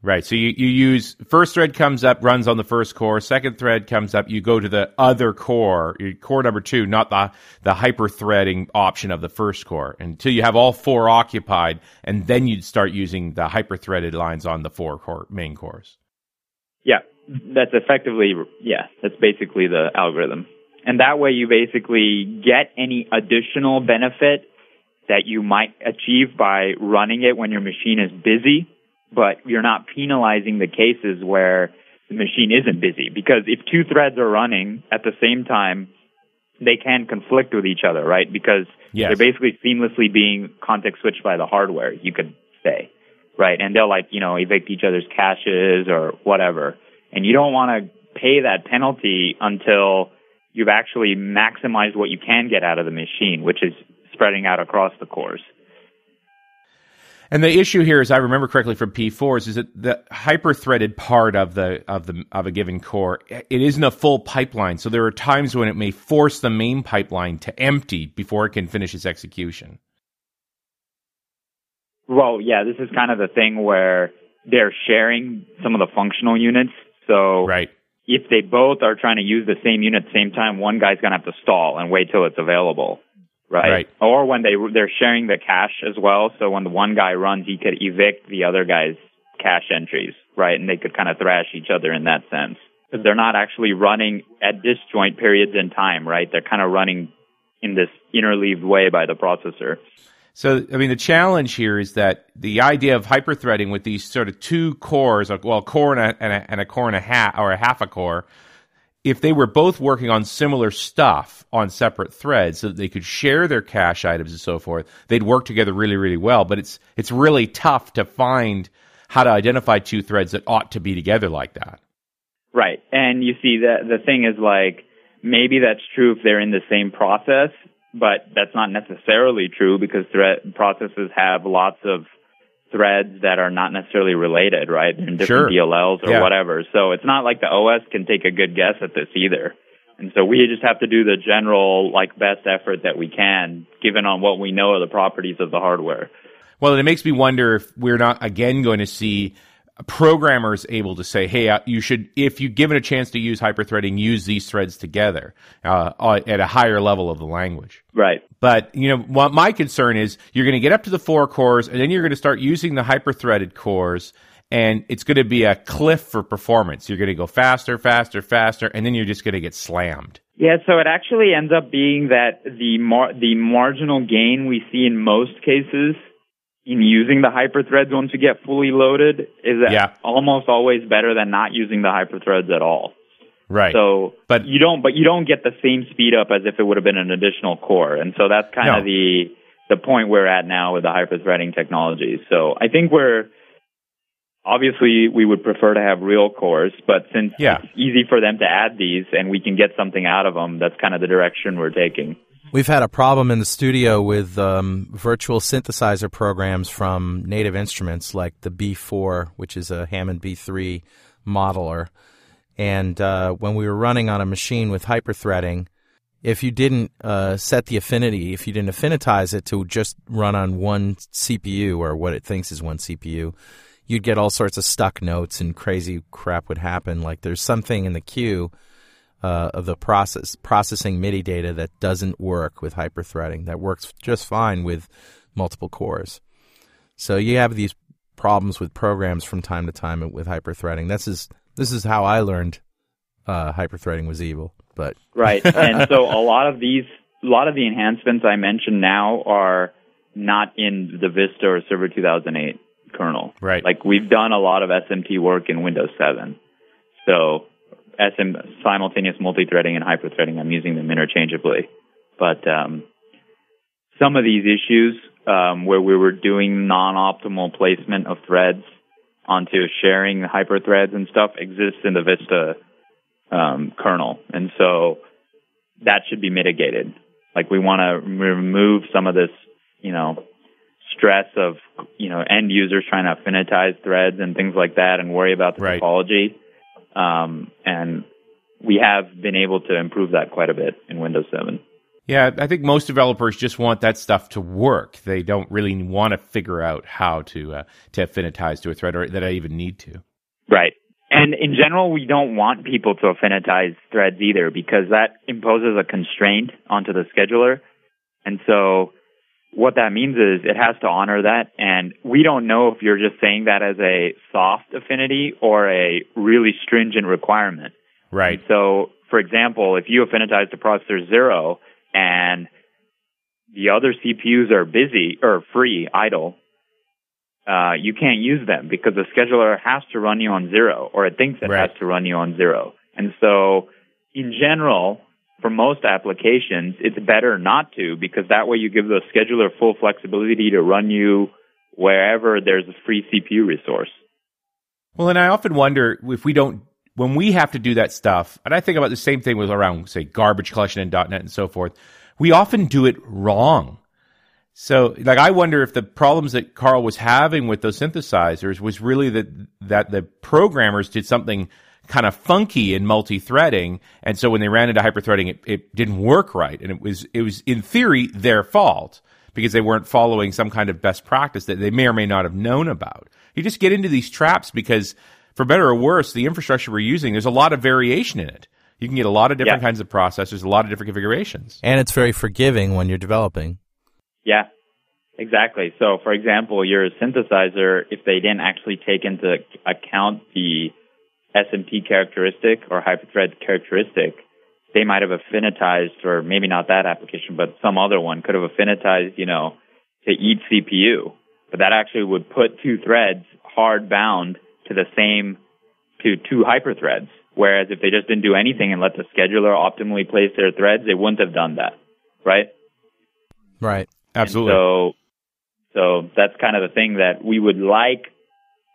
Right. So you, you use first thread comes up, runs on the first core. Second thread comes up, you go to the other core, your core number two, not the the hyper threading option of the first core, until you have all four occupied, and then you'd start using the hyper threaded lines on the four core main cores. Yeah, that's effectively, yeah, that's basically the algorithm. And that way you basically get any additional benefit that you might achieve by running it when your machine is busy, but you're not penalizing the cases where the machine isn't busy. Because if two threads are running at the same time, they can conflict with each other, right? Because Yes. they're basically seamlessly being context switched by the hardware, you could say, right? And they'll like, you know, evict each other's caches or whatever. And you don't want to pay that penalty until you've actually maximized what you can get out of the machine, which is spreading out across the cores. And the issue here, as I remember correctly from P4s, is that the hyper-threaded part of the of the of a given core it isn't a full pipeline. So there are times when it may force the main pipeline to empty before it can finish its execution. Well, yeah, this is kind of the thing where they're sharing some of the functional units. So Right. If they both are trying to use the same unit at the same time, one guy's going to have to stall and wait till it's available. Right? Right. Or when they they're sharing the cache as well, so when the one guy runs, he could evict the other guy's cache entries, right? And they could kind of thrash each other in that sense. Because they're not actually running at disjoint periods in time, right? They're kind of running in this interleaved way by the processor. So, I mean, the challenge here is that the idea of hyperthreading with these sort of two cores, well, core and a, and a, and a core and a half, or a half a core, if they were both working on similar stuff on separate threads, so that they could share their cache items and so forth, they'd work together really, really well. But it's it's really tough to find how to identify two threads that ought to be together like that. Right. And you see that the thing is like maybe that's true if they're in the same process, but that's not necessarily true because thread processes have lots of threads that are not necessarily related, right? In different Sure. DLLs or Yeah. whatever. So it's not like the OS can take a good guess at this either. And so we just have to do the general like best effort that we can given on what we know of the properties of the hardware. Well, it makes me wonder if we're not again going to see programmers able to say, "Hey, uh, you should, if you given a chance to use hyperthreading, use these threads together uh, uh, at a higher level of the language." Right. But you know, what my concern is, you're going to get up to the four cores, and then you're going to start using the hyperthreaded cores, and it's going to be a cliff for performance. You're going to go faster, faster, faster, and then you're just going to get slammed. Yeah, so it actually ends up being that the mar- the marginal gain we see in most cases in using the hyperthreads once you get fully loaded is Yeah. almost always better than not using the hyperthreads at all. Right. So, But- you don't, but you don't get the same speed up as if it would have been an additional core, and so that's kind No. of the the point we're at now with the hyperthreading technology. So I think we're obviously we would prefer to have real cores, but since Yeah. it's easy for them to add these and we can get something out of them, that's kind of the direction we're taking. We've had a problem in the studio with um, virtual synthesizer programs from Native Instruments, like the B4, which is a Hammond B3 modeler. And uh, when we were running on a machine with hyperthreading, if you didn't uh, set the affinity, if you didn't affinitize it to just run on one CPU or what it thinks is one CPU, you'd get all sorts of stuck notes and crazy crap would happen. Like there's something in the queue uh, of the process processing MIDI data that doesn't work with hyperthreading. That works just fine with multiple cores. So you have these problems with programs from time to time with hyperthreading. This is this is how I learned uh, hyperthreading was evil. But Right. and so a lot of these, a lot of the enhancements I mentioned now are not in the Vista or Server 2008 kernel. Right. Like we've done a lot of SMT work in Windows 7. So SM, simultaneous multi-threading and hyper-threading. I'm using them interchangeably. But um, some of these issues um, where we were doing non-optimal placement of threads onto sharing the hyperthreads and stuff exists in the Vista um, kernel, and so that should be mitigated. Like we want to remove some of this, you know, stress of you know end users trying to affinitize threads and things like that, and worry about the Right. topology. Um, and we have been able to improve that quite a bit in Windows 7. Yeah, I think most developers just want that stuff to work. They don't really want to figure out how to uh, to affinitize to a thread, or that I even need to. Right. And in general, we don't want people to affinitize threads either because that imposes a constraint onto the scheduler. And so what that means is it has to honor that. And we don't know if you're just saying that as a soft affinity or a really stringent requirement. Right. So, for example, if you affinitize to processor zero and the other CPUs are busy or free, idle, uh, you can't use them because the scheduler has to run you on zero or it thinks it Right. has to run you on zero. And so, in general, for most applications, it's better not to because that way you give the scheduler full flexibility to run you wherever there's a free CPU resource. Well, and I often wonder if we don't, when we have to do that stuff, and I think about the same thing with around, say, garbage collection and .NET and so forth, we often do it wrong. So, like, I wonder if the problems that Carl was having with those synthesizers was really that, that the programmers did something kind of funky in multi-threading. And so when they ran into hyperthreading, it, it didn't work right. And it was, it was in theory their fault because they weren't following some kind of best practice that they may or may not have known about. You just get into these traps because for better or worse, the infrastructure we're using, there's a lot of variation in it. You can get a lot of different Yeah. kinds of processors, a lot of different configurations. and it's very forgiving when you're developing. Yeah, exactly. So, for example, your synthesizer, if they didn't actually take into account the SMT characteristic or hyperthread characteristic, they might have affinitized, or maybe not that application, but some other one could have affinitized, you know, to each CPU. But that actually would put two threads hard bound to the same, to two hyperthreads. Whereas if they just didn't do anything and let the scheduler optimally place their threads, they wouldn't have done that, right? Right. Absolutely. And so, so that's kind of the thing that we would like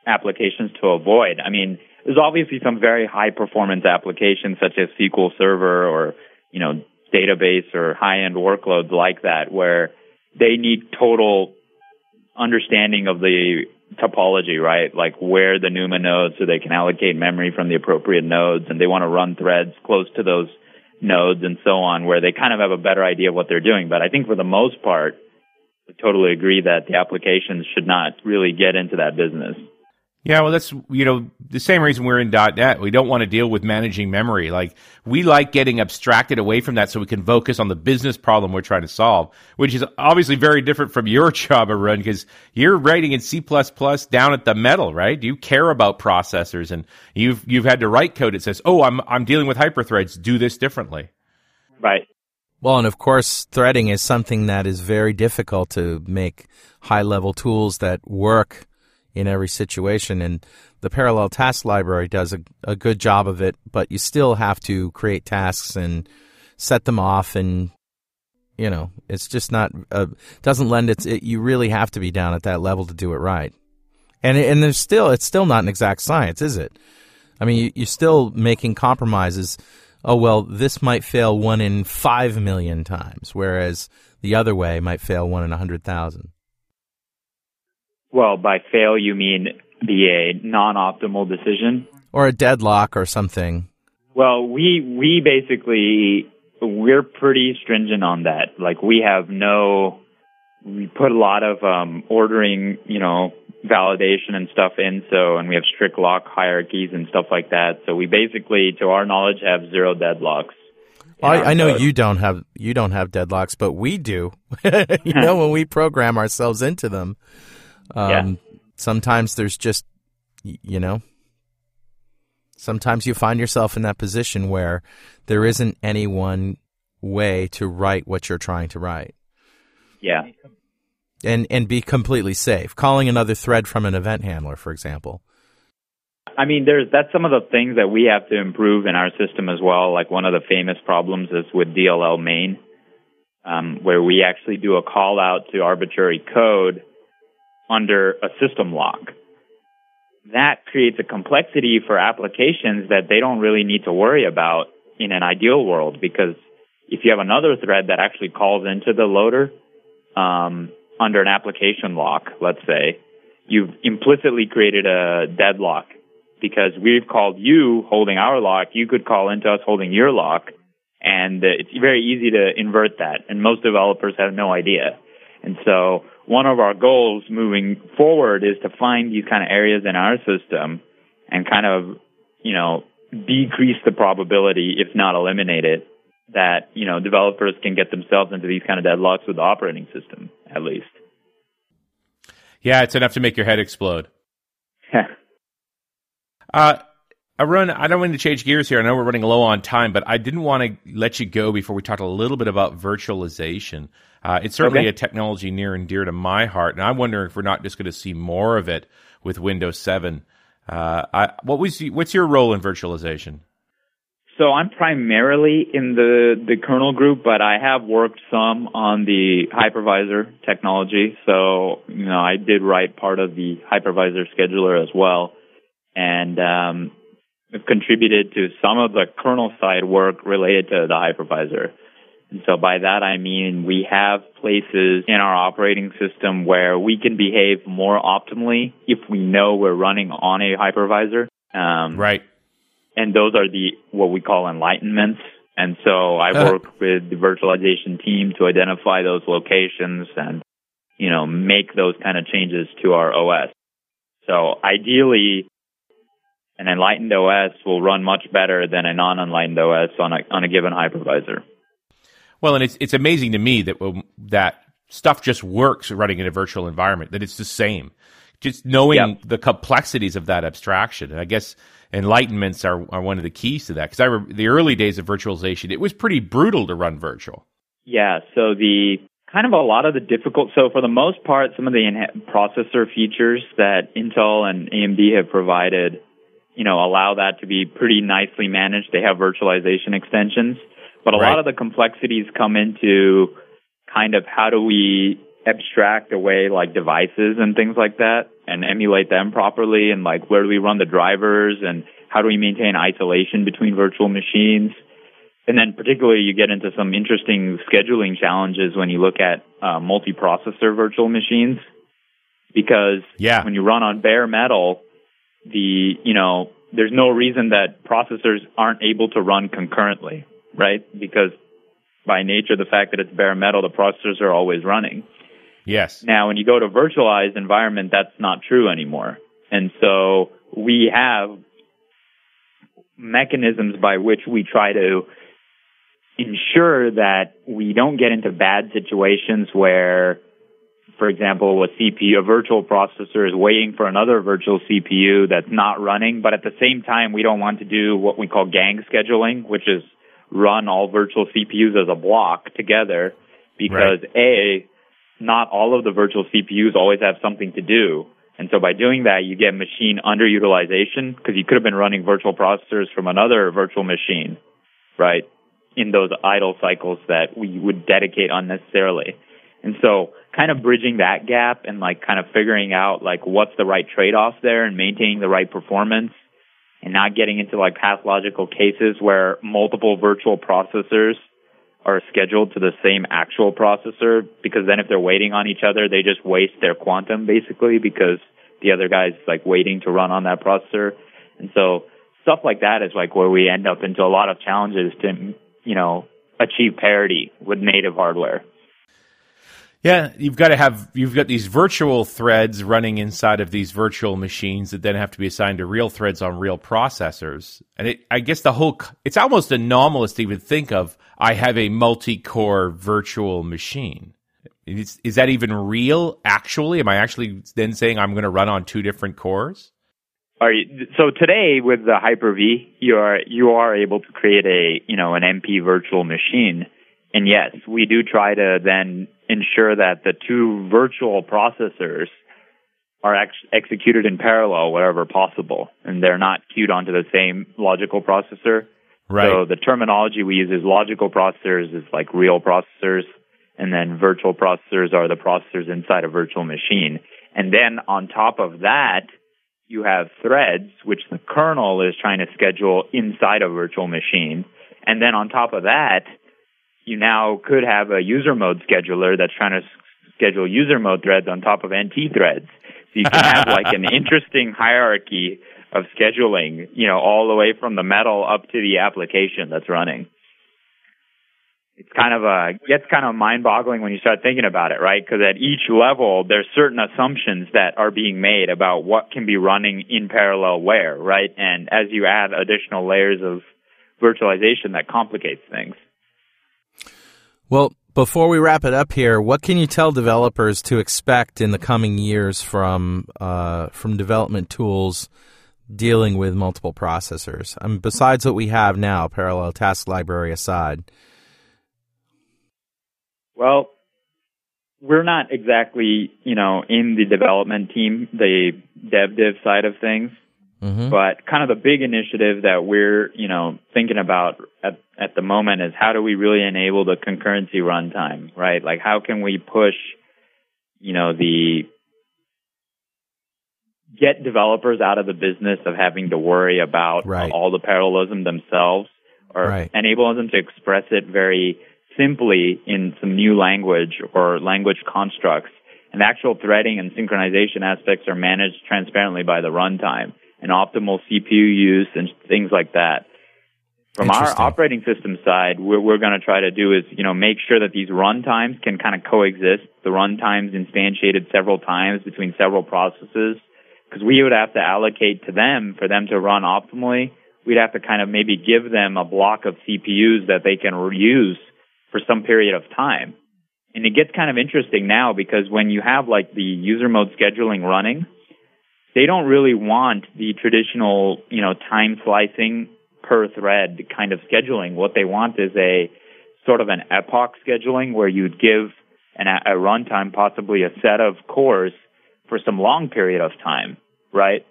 applications to avoid. I mean, there's obviously some very high performance applications such as SQL Server or, you know, database or high end workloads like that where they need total understanding of the topology, right? Like where the NUMA nodes so they can allocate memory from the appropriate nodes and they want to run threads close to those nodes and so on where they kind of have a better idea of what they're doing. But I think for the most part, I totally agree that the applications should not really get into that business. Yeah, well, that's you know the same reason we're in .NET. We don't want to deal with managing memory. Like we like getting abstracted away from that, so we can focus on the business problem we're trying to solve, which is obviously very different from your job, Arun, because you're writing in C down at the metal, right? You care about processors, and you've you've had to write code that says, "Oh, I'm I'm dealing with hyperthreads. Do this differently." Right. Well, and of course, threading is something that is very difficult to make high level tools that work in every situation. And the parallel task library does a, a good job of it, but you still have to create tasks and set them off and You know, it's just not uh, doesn't lend its. It, you really have to be down at that level to do it right. And and there's still it's still not an exact science, is it? I mean, you, you're still making compromises. Oh well, this might fail one in five million times, whereas the other way might fail one in a hundred thousand. Well, by fail you mean be a non-optimal decision, or a deadlock or something. Well, we we basically we're pretty stringent on that. Like we have no we put a lot of um ordering, you know, validation and stuff in so and we have strict lock hierarchies and stuff like that. So we basically to our knowledge have zero deadlocks. I, I know you don't have you don't have deadlocks, but we do. you know, when we program ourselves into them, um, Yeah. sometimes there's just you know, sometimes you find yourself in that position where there isn't any one way to write what you're trying to write, Yeah. and and be completely safe. Calling another thread from an event handler, for example. I mean, there's that's some of the things that we have to improve in our system as well. Like one of the famous problems is with DLL main, um, where we actually do a call out to arbitrary code under a system lock. That creates a complexity for applications that they don't really need to worry about in an ideal world because if you have another thread that actually calls into the loader um, under an application lock, let's say, you've implicitly created a deadlock because we've called you holding our lock. You could call into us holding your lock. And uh, it's very easy to invert that. And most developers have no idea. And so one of our goals moving forward is to find these kind of areas in our system and kind of, you know, decrease the probability, if not eliminate it, that, you know, developers can get themselves into these kind of deadlocks with the operating system, at least. Yeah, it's enough to make your head explode. Uh, Arun, I don't want to change gears here. I know we're running low on time, but I didn't want to let you go before we talked a little bit about virtualization. Uh, it's certainly Okay. a technology near and dear to my heart, and I'm wondering if we're not just going to see more of it with Windows 7. Uh, I, what was what's your role in virtualization? So I'm primarily in the, the kernel group, but I have worked some on the hypervisor technology. So, you know, I did write part of the hypervisor scheduler as well. And, um, contributed to some of the kernel side work related to the hypervisor. And so by that I mean we have places in our operating system where we can behave more optimally if we know we're running on a hypervisor. Um, Right. and those are the what we call enlightenments. And so I Uh-huh. work with the virtualization team to identify those locations and you know make those kind of changes to our OS. So ideally, an enlightened OS will run much better than a non-enlightened OS on a on a given hypervisor. Well, and it's it's amazing to me that that stuff just works running in a virtual environment. That it's the same. Just knowing Yep. the complexities of that abstraction, and I guess enlightenments are, are one of the keys to that. Because I remember the early days of virtualization, it was pretty brutal to run virtual. Yeah, so the kind of a lot of the difficult, so for the most part, some of the inha- processor features that Intel and AMD have provided, you know, allow that to be pretty nicely managed. They have virtualization extensions, but a Right. lot of the complexities come into kind of how do we abstract away like devices and things like that and emulate them properly and like where do we run the drivers and how do we maintain isolation between virtual machines and then particularly you get into some interesting scheduling challenges when you look at uh, multi-processor virtual machines because Yeah. when you run on bare metal, the you know there's no reason that processors aren't able to run concurrently, right? Because by nature, the fact that it's bare metal, the processors are always running. Yes. Now, when you go to virtualized environment, that's not true anymore. And so we have mechanisms by which we try to ensure that we don't get into bad situations where, for example, a CPU, a virtual processor is waiting for another virtual CPU that's not running, but at the same time, we don't want to do what we call gang scheduling, which is run all virtual CPUs as a block together because A, not all of the virtual CPUs always have something to do. And so by doing that, you get machine underutilization because you could have been running virtual processors from another virtual machine, right? in those idle cycles that we would dedicate unnecessarily. And so kind of bridging that gap and like kind of figuring out like what's the right trade-off there and maintaining the right performance and not getting into like pathological cases where multiple virtual processors are scheduled to the same actual processor because then if they're waiting on each other, they just waste their quantum basically because the other guy's like waiting to run on that processor. And so stuff like that is like where we end up into a lot of challenges to, you know, achieve parity with native hardware. Yeah, you've got to have you've got these virtual threads running inside of these virtual machines that then have to be assigned to real threads on real processors. And it, I guess the whole it's almost anomalous to even think of I have a multi-core virtual machine. Is, is that even real? Actually, am I actually then saying I'm going to run on two different cores? Are you, so today with the Hyper-V, you are you are able to create a you know an MP virtual machine, and yes, we do try to then ensure that the two virtual processors are ex- executed in parallel wherever possible, and they're not queued onto the same logical processor. Right. So the terminology we use is logical processors is like real processors, and then virtual processors are the processors inside a virtual machine. And then on top of that, you have threads, which the kernel is trying to schedule inside a virtual machine. And then on top of that, you now could have a user mode scheduler that's trying to schedule user mode threads on top of NT threads. So you can have like an interesting hierarchy of scheduling, you know, all the way from the metal up to the application that's running. It's kind of a gets kind of mind-boggling when you start thinking about it, right? Because at each level, there's certain assumptions that are being made about what can be running in parallel where, right? And as you add additional layers of virtualization, that complicates things. Well, before we wrap it up here, what can you tell developers to expect in the coming years from uh, from development tools dealing with multiple processors? I mean, besides what we have now, parallel task library aside. Well, we're not exactly, you know, in the development team, the dev div side of things, Mm-hmm. but kind of the big initiative that we're, you know, thinking about at, at the moment is how do we really enable the concurrency runtime, right? Like how can we push, you know, the get developers out of the business of having to worry about Right. all the parallelism themselves or Right. enable them to express it very simply in some new language or language constructs. And actual threading and synchronization aspects are managed transparently by the runtime and optimal CPU use and things like that. From our operating system side, what we're going to try to do is, you know, make sure that these runtimes can kind of coexist. The runtimes instantiated several times between several processes, because we would have to allocate to them for them to run optimally. We'd have to kind of maybe give them a block of CPUs that they can reuse for some period of time. And it gets kind of interesting now because when you have like the user mode scheduling running, they don't really want the traditional, you know, time slicing per thread kind of scheduling. What they want is a sort of an epoch scheduling where you'd give an, a runtime possibly a set of cores for some long period of time, right?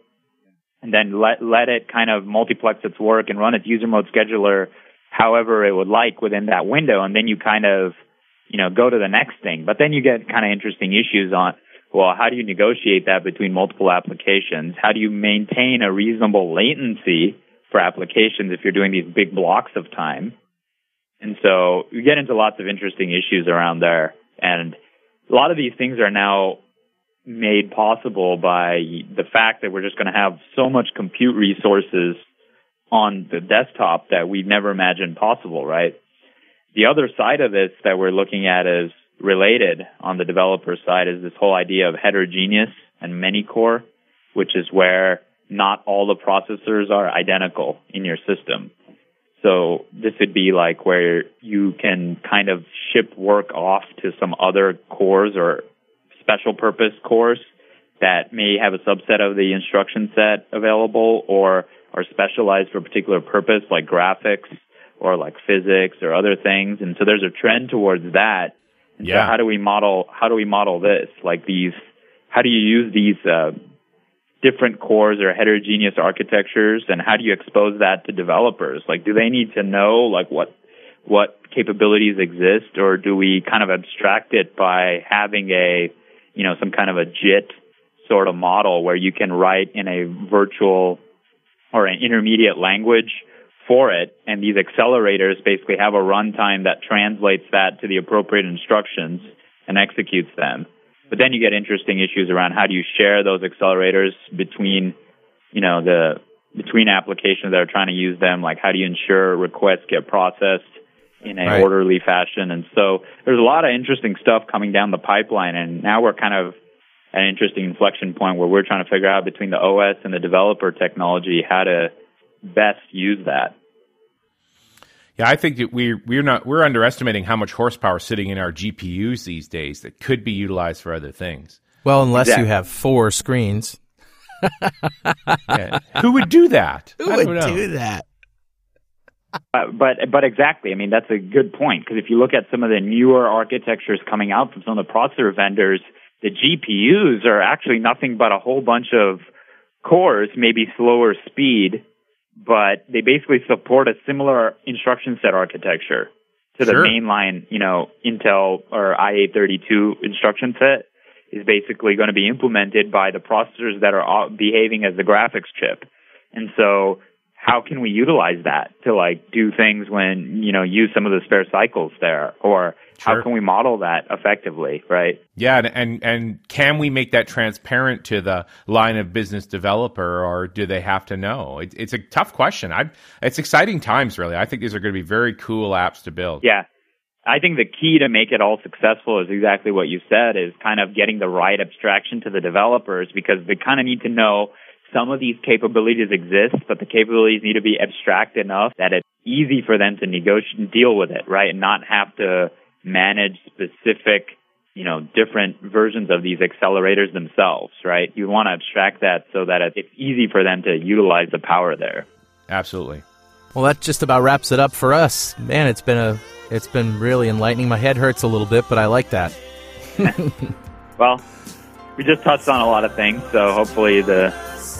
And then let let it kind of multiplex its work and run its user mode scheduler however it would like within that window, and then you kind of you know go to the next thing. But then you get kind of interesting issues on well, how do you negotiate that between multiple applications? How do you maintain a reasonable latency for applications if you're doing these big blocks of time? And so you get into lots of interesting issues around there. And a lot of these things are now made possible by the fact that we're just going to have so much compute resources on the desktop that we never imagined possible, right? The other side of this that we're looking at is related on the developer side is this whole idea of heterogeneous and many core, which is where not all the processors are identical in your system. So this would be like where you can kind of ship work off to some other cores or special purpose cores that may have a subset of the instruction set available or are specialized for a particular purpose like graphics or like physics or other things. And so there's a trend towards that. And Yeah. So how do we model, how do we model this? Like these, how do you use these, uh, different cores or heterogeneous architectures and how do you expose that to developers? Like, do they need to know like what, what capabilities exist, or do we kind of abstract it by having a, you know, some kind of a JIT sort of model where you can write in a virtual or an intermediate language for it, and these accelerators basically have a runtime that translates that to the appropriate instructions and executes them. But then you get interesting issues around how do you share those accelerators between, you know, the between applications that are trying to use them, like how do you ensure requests get processed in a Right. orderly fashion. And so there's a lot of interesting stuff coming down the pipeline and now we're kind of an interesting inflection point where we're trying to figure out between the OS and the developer technology how to best use that. Yeah, I think that we we're not we're underestimating how much horsepower sitting in our GPUs these days that could be utilized for other things. Well, unless you have four screens. Yeah. Who would do that? Who would don't know. do that? Uh, but but exactly, I mean that's a good point because if you look at some of the newer architectures coming out from some of the processor vendors, the GPUs are actually nothing but a whole bunch of cores, maybe slower speed, but they basically support a similar instruction set architecture to the Sure. mainline, you know, Intel or IA-32 instruction set is basically going to be implemented by the processors that are behaving as the graphics chip. And so how can we utilize that to like do things when, you know, use some of the spare cycles there or Sure. how can we model that effectively, right? Yeah, and, and and can we make that transparent to the line of business developer, or do they have to know? It, it's a tough question. I it's exciting times, really. I think these are going to be very cool apps to build. Yeah. I think the key to make it all successful is exactly what you said is kind of getting the right abstraction to the developers because they kind of need to know some of these capabilities exist, but the capabilities need to be abstract enough that it's easy for them to negotiate, deal with it, right? And not have to manage specific, you know, different versions of these accelerators themselves, right? You want to abstract that so that it's easy for them to utilize the power there. Absolutely. Well, that just about wraps it up for us. Man, it's been a it's been really enlightening. My head hurts a little bit, but I like that. Well, we just touched on a lot of things, so hopefully the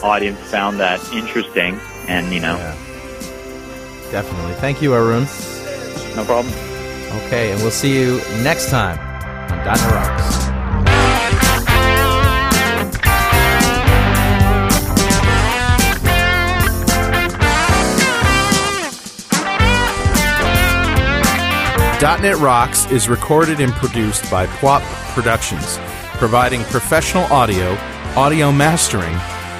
audience found that interesting. And you know, Definitely. Thank you, Arun. no problem. Okay, and we'll see you next time on .NET Rocks. .NET Rocks is recorded and produced by PWOP Productions, providing professional audio, audio mastering,